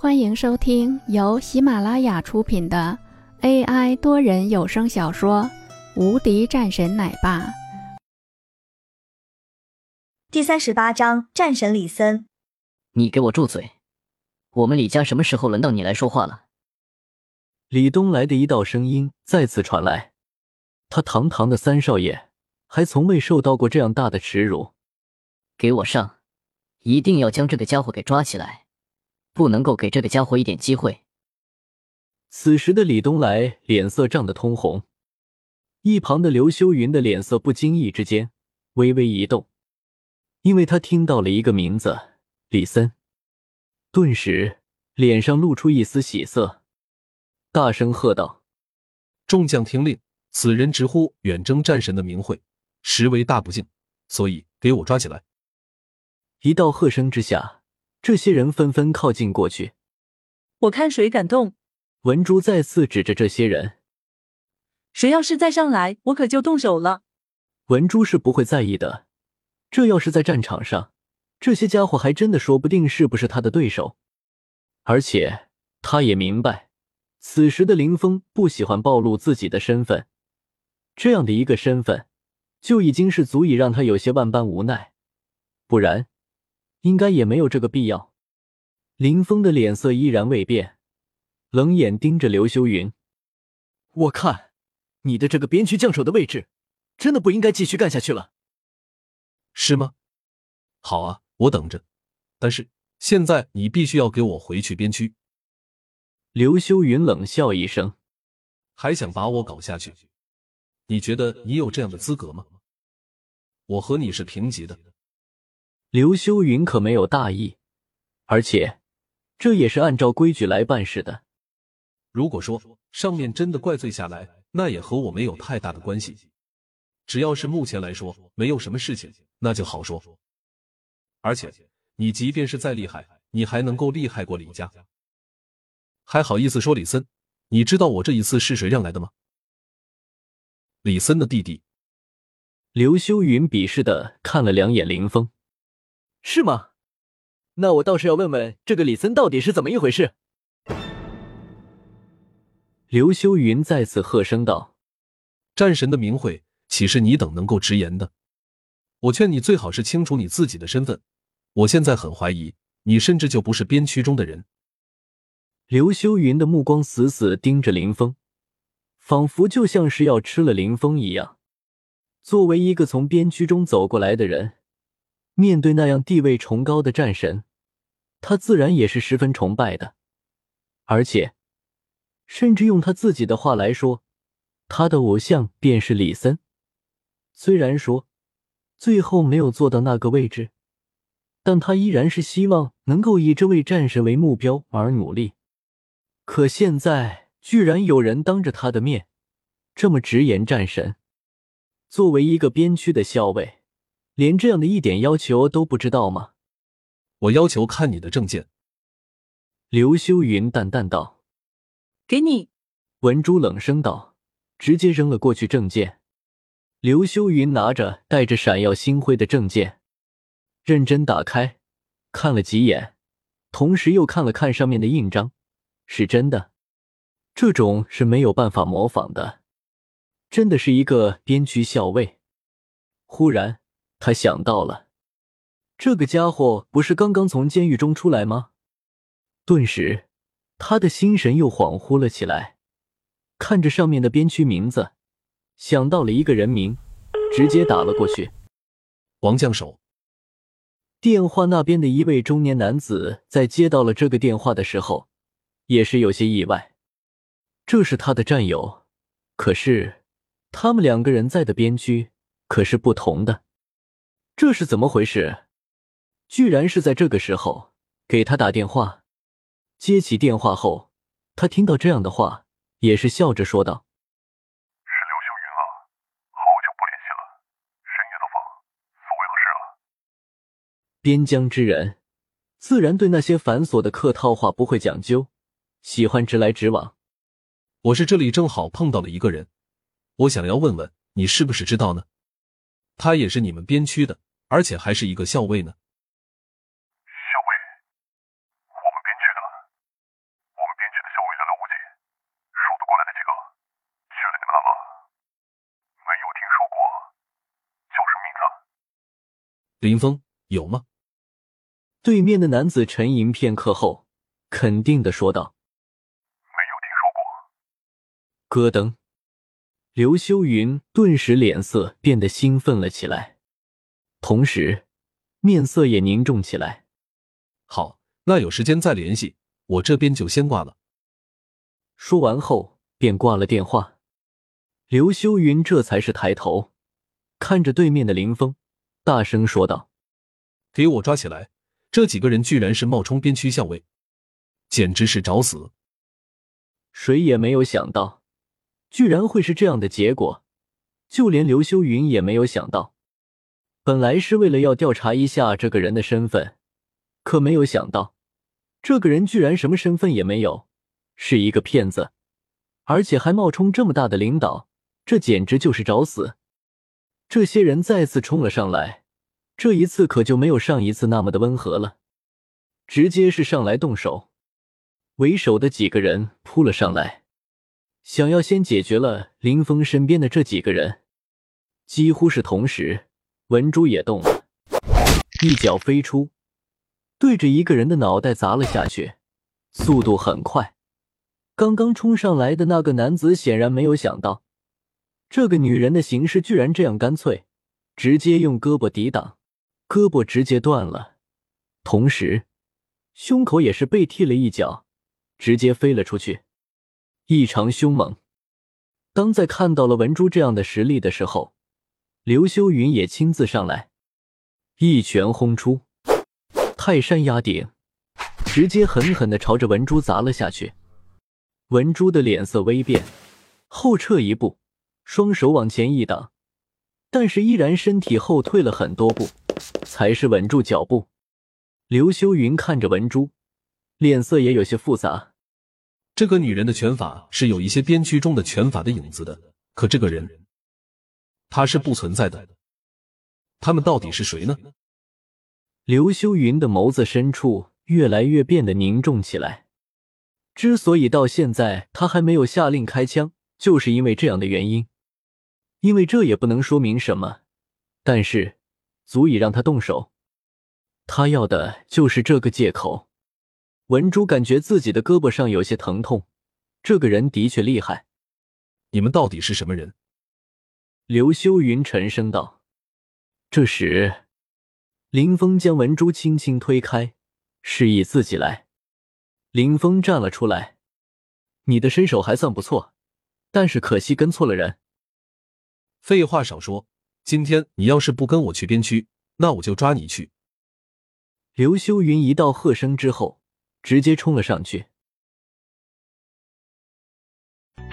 欢迎收听由喜马拉雅出品的 AI 多人有声小说《无敌战神奶爸》第三十八章：战神李森。你给我住嘴！我们李家什么时候轮到你来说话了？李东来的一道声音再次传来。他堂堂的三少爷，还从未受到过这样大的耻辱。给我上！一定要将这个家伙给抓起来！不能够给这个家伙一点机会。此时的李东来脸色涨得通红，一旁的刘修云的脸色不经意之间微微一动，因为他听到了一个名字——李森，顿时脸上露出一丝喜色，大声喝道：“众将听令！此人直呼远征战神的名讳，实为大不敬，所以给我抓起来！”一道喝声之下。这些人纷纷靠近过去，我看谁敢动！文珠再次指着这些人，谁要是再上来，我可就动手了。文珠是不会在意的，这要是在战场上，这些家伙还真的说不定是不是他的对手。而且他也明白，此时的林峰不喜欢暴露自己的身份，这样的一个身份就已经是足以让他有些万般无奈，不然。应该也没有这个必要。林峰的脸色依然未变，冷眼盯着刘修云。我看，你的这个边区将手的位置，真的不应该继续干下去了。是吗？好啊，我等着。但是现在你必须要给我回去边区。刘修云冷笑一声：“还想把我搞下去？你觉得你有这样的资格吗？我和你是平级的。”刘修云可没有大意，而且这也是按照规矩来办事的。如果说上面真的怪罪下来，那也和我没有太大的关系。只要是目前来说没有什么事情，那就好说。而且你即便是再厉害，你还能够厉害过李家？还好意思说李森？你知道我这一次是谁让来的吗？李森的弟弟。刘修云鄙视的看了两眼林峰。是吗？那我倒是要问问这个李森到底是怎么一回事。刘修云再次喝声道：“战神的名讳岂是你等能够直言的？我劝你最好是清楚你自己的身份。我现在很怀疑，你甚至就不是边区中的人。”刘修云的目光死死盯着林峰，仿佛就像是要吃了林峰一样。作为一个从边区中走过来的人。面对那样地位崇高的战神，他自然也是十分崇拜的。而且，甚至用他自己的话来说，他的偶像便是李森。虽然说最后没有做到那个位置，但他依然是希望能够以这位战神为目标而努力。可现在，居然有人当着他的面这么直言战神。作为一个边区的校尉。连这样的一点要求都不知道吗？我要求看你的证件。”刘修云淡淡道。“给你。”文珠冷声道，直接扔了过去证件。刘修云拿着带着闪耀星辉的证件，认真打开看了几眼，同时又看了看上面的印章，是真的。这种是没有办法模仿的，真的是一个边区校尉。忽然。他想到了，这个家伙不是刚刚从监狱中出来吗？顿时，他的心神又恍惚了起来。看着上面的边区名字，想到了一个人名，直接打了过去。王将手。电话那边的一位中年男子在接到了这个电话的时候，也是有些意外。这是他的战友，可是他们两个人在的边区可是不同的。这是怎么回事？居然是在这个时候给他打电话。接起电话后，他听到这样的话，也是笑着说道：“是刘秀云啊，好久不联系了，深夜的访，所为何事啊？”边疆之人，自然对那些繁琐的客套话不会讲究，喜欢直来直往。我是这里正好碰到了一个人，我想要问问你是不是知道呢？他也是你们边区的。而且还是一个校尉呢。校尉，我们边区的，我们边区的校尉寥寥无几，数得过来的几个，去了你们那吗？没有听说过，叫什么名字？林峰，有吗？对面的男子沉吟片刻后，肯定的说道：“没有听说过。”咯噔，刘修云顿时脸色变得兴奋了起来。同时面色也凝重起来。好，那有时间再联系，我这边就先挂了。说完后便挂了电话。刘修云这才是抬头，看着对面的林峰，大声说道：“给我抓起来！这几个人居然是冒充边区校尉，简直是找死！”谁也没有想到，居然会是这样的结果，就连刘修云也没有想到。本来是为了要调查一下这个人的身份，可没有想到，这个人居然什么身份也没有，是一个骗子，而且还冒充这么大的领导。这简直就是找死！这些人再次冲了上来，这一次可就没有上一次那么的温和了，直接是上来动手。为首的几个人扑了上来，想要先解决了林峰身边的这几个人。几乎是同时，文珠也动了，一脚飞出，对着一个人的脑袋砸了下去，速度很快。刚刚冲上来的那个男子显然没有想到。这个女人的行事居然这样干脆，直接用胳膊抵挡，胳膊直接断了，同时胸口也是被踢了一脚，直接飞了出去，异常凶猛。当在看到了文珠这样的实力的时候，刘修云也亲自上来，一拳轰出，泰山压顶，直接狠狠的朝着文珠砸了下去。文珠的脸色微变，后撤一步。双手往前一挡，但是依然身体后退了很多步，才是稳住脚步。刘修云看着文珠，脸色也有些复杂。这个女人的拳法是有一些边区中的拳法的影子的，可这个人，他是不存在的。他们到底是谁呢？刘修云的眸子深处越来越变得凝重起来。之所以到现在他还没有下令开枪，就是因为这样的原因。因为这也不能说明什么，但是足以让他动手。他要的就是这个借口。文珠感觉自己的胳膊上有些疼痛，这个人的确厉害。你们到底是什么人？刘修云沉声道。这时，林峰将文珠轻轻推开，示意自己来。林峰站了出来：“你的身手还算不错，但是可惜跟错了人。”废话少说，今天你要是不跟我去边区，那我就抓你去。刘修云一道喝声之后，直接冲了上去。